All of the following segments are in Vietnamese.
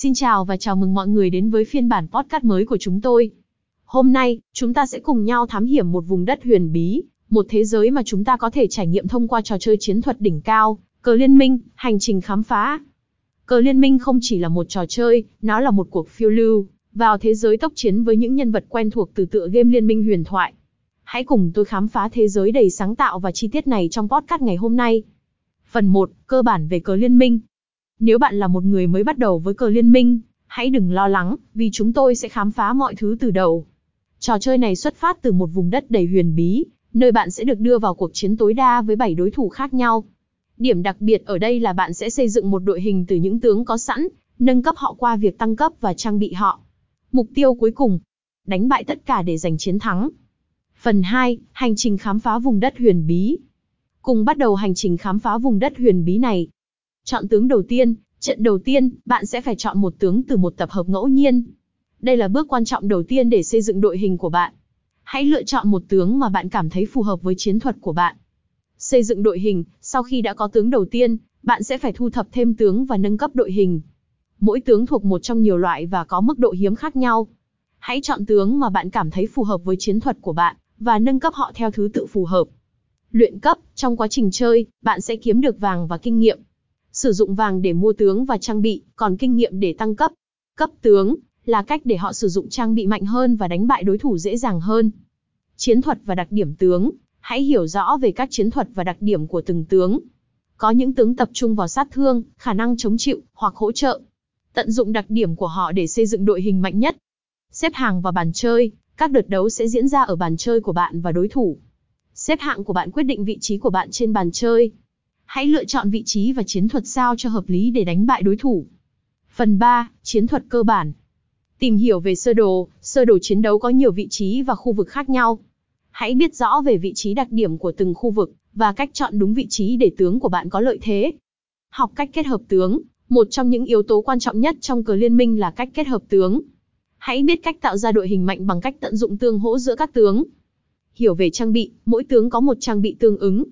Xin chào và chào mừng mọi người đến với phiên bản podcast mới của chúng tôi. Hôm nay, chúng ta sẽ cùng nhau thám hiểm một vùng đất huyền bí, một thế giới mà chúng ta có thể trải nghiệm thông qua trò chơi chiến thuật đỉnh cao, cờ liên minh, hành trình khám phá. Cờ liên minh không chỉ là một trò chơi, nó là một cuộc phiêu lưu, vào thế giới tốc chiến với những nhân vật quen thuộc từ tựa game liên minh huyền thoại. Hãy cùng tôi khám phá thế giới đầy sáng tạo và chi tiết này trong podcast ngày hôm nay. Phần 1, cơ bản về cờ liên minh. Nếu bạn là một người mới bắt đầu với cờ liên minh, hãy đừng lo lắng, vì chúng tôi sẽ khám phá mọi thứ từ đầu. Trò chơi này xuất phát từ một vùng đất đầy huyền bí, nơi bạn sẽ được đưa vào cuộc chiến tối đa với 7 đối thủ khác nhau. Điểm đặc biệt ở đây là bạn sẽ xây dựng một đội hình từ những tướng có sẵn, nâng cấp họ qua việc tăng cấp và trang bị họ. Mục tiêu cuối cùng, đánh bại tất cả để giành chiến thắng. Phần 2, hành trình khám phá vùng đất huyền bí. Cùng bắt đầu hành trình khám phá vùng đất huyền bí này. Chọn tướng đầu tiên, trận đầu tiên, bạn sẽ phải chọn một tướng từ một tập hợp ngẫu nhiên. Đây là bước quan trọng đầu tiên để xây dựng đội hình của bạn. Hãy lựa chọn một tướng mà bạn cảm thấy phù hợp với chiến thuật của bạn. Xây dựng đội hình, sau khi đã có tướng đầu tiên, bạn sẽ phải thu thập thêm tướng và nâng cấp đội hình. Mỗi tướng thuộc một trong nhiều loại và có mức độ hiếm khác nhau. Hãy chọn tướng mà bạn cảm thấy phù hợp với chiến thuật của bạn, và nâng cấp họ theo thứ tự phù hợp. Luyện cấp, trong quá trình chơi, bạn sẽ kiếm được vàng và kinh nghiệm. Sử dụng vàng để mua tướng và trang bị, còn kinh nghiệm để tăng cấp. Cấp tướng, là cách để họ sử dụng trang bị mạnh hơn và đánh bại đối thủ dễ dàng hơn. Chiến thuật và đặc điểm tướng, hãy hiểu rõ về các chiến thuật và đặc điểm của từng tướng. Có những tướng tập trung vào sát thương, khả năng chống chịu, hoặc hỗ trợ. Tận dụng đặc điểm của họ để xây dựng đội hình mạnh nhất. Xếp hàng vào bàn chơi, các đợt đấu sẽ diễn ra ở bàn chơi của bạn và đối thủ. Xếp hạng của bạn quyết định vị trí của bạn trên bàn chơi. Hãy lựa chọn vị trí và chiến thuật sao cho hợp lý để đánh bại đối thủ. Phần 3, chiến thuật cơ bản. Tìm hiểu về sơ đồ, sơ đồ chiến đấu có nhiều vị trí và khu vực khác nhau. Hãy biết rõ về vị trí đặc điểm của từng khu vực và cách chọn đúng vị trí để tướng của bạn có lợi thế. Học cách kết hợp tướng, một trong những yếu tố quan trọng nhất trong cờ liên minh là cách kết hợp tướng. Hãy biết cách tạo ra đội hình mạnh bằng cách tận dụng tương hỗ giữa các tướng. Hiểu về trang bị, mỗi tướng có một trang bị tương ứng.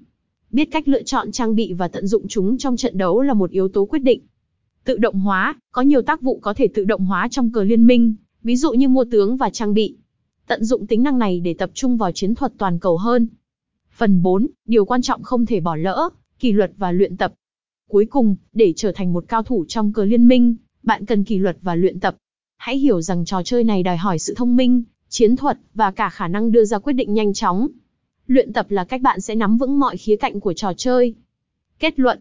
Biết cách lựa chọn trang bị và tận dụng chúng trong trận đấu là một yếu tố quyết định. Tự động hóa, có nhiều tác vụ có thể tự động hóa trong cờ liên minh, ví dụ như mua tướng và trang bị. Tận dụng tính năng này để tập trung vào chiến thuật toàn cầu hơn. Phần 4, điều quan trọng không thể bỏ lỡ, kỷ luật và luyện tập. Cuối cùng, để trở thành một cao thủ trong cờ liên minh, bạn cần kỷ luật và luyện tập. Hãy hiểu rằng trò chơi này đòi hỏi sự thông minh, chiến thuật và cả khả năng đưa ra quyết định nhanh chóng. Luyện tập là cách bạn sẽ nắm vững mọi khía cạnh của trò chơi. Kết luận,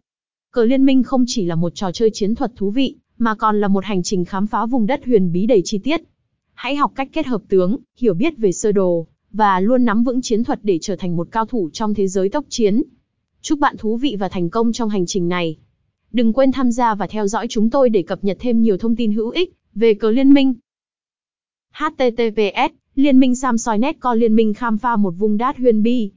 cờ liên minh không chỉ là một trò chơi chiến thuật thú vị, mà còn là một hành trình khám phá vùng đất huyền bí đầy chi tiết. Hãy học cách kết hợp tướng, hiểu biết về sơ đồ, và luôn nắm vững chiến thuật để trở thành một cao thủ trong thế giới tốc chiến. Chúc bạn thú vị và thành công trong hành trình này. Đừng quên tham gia và theo dõi chúng tôi để cập nhật thêm nhiều thông tin hữu ích về cờ liên minh. HTTPS, Liên minh Samsoi Net co Liên minh khám phá một vùng đát huyền bi.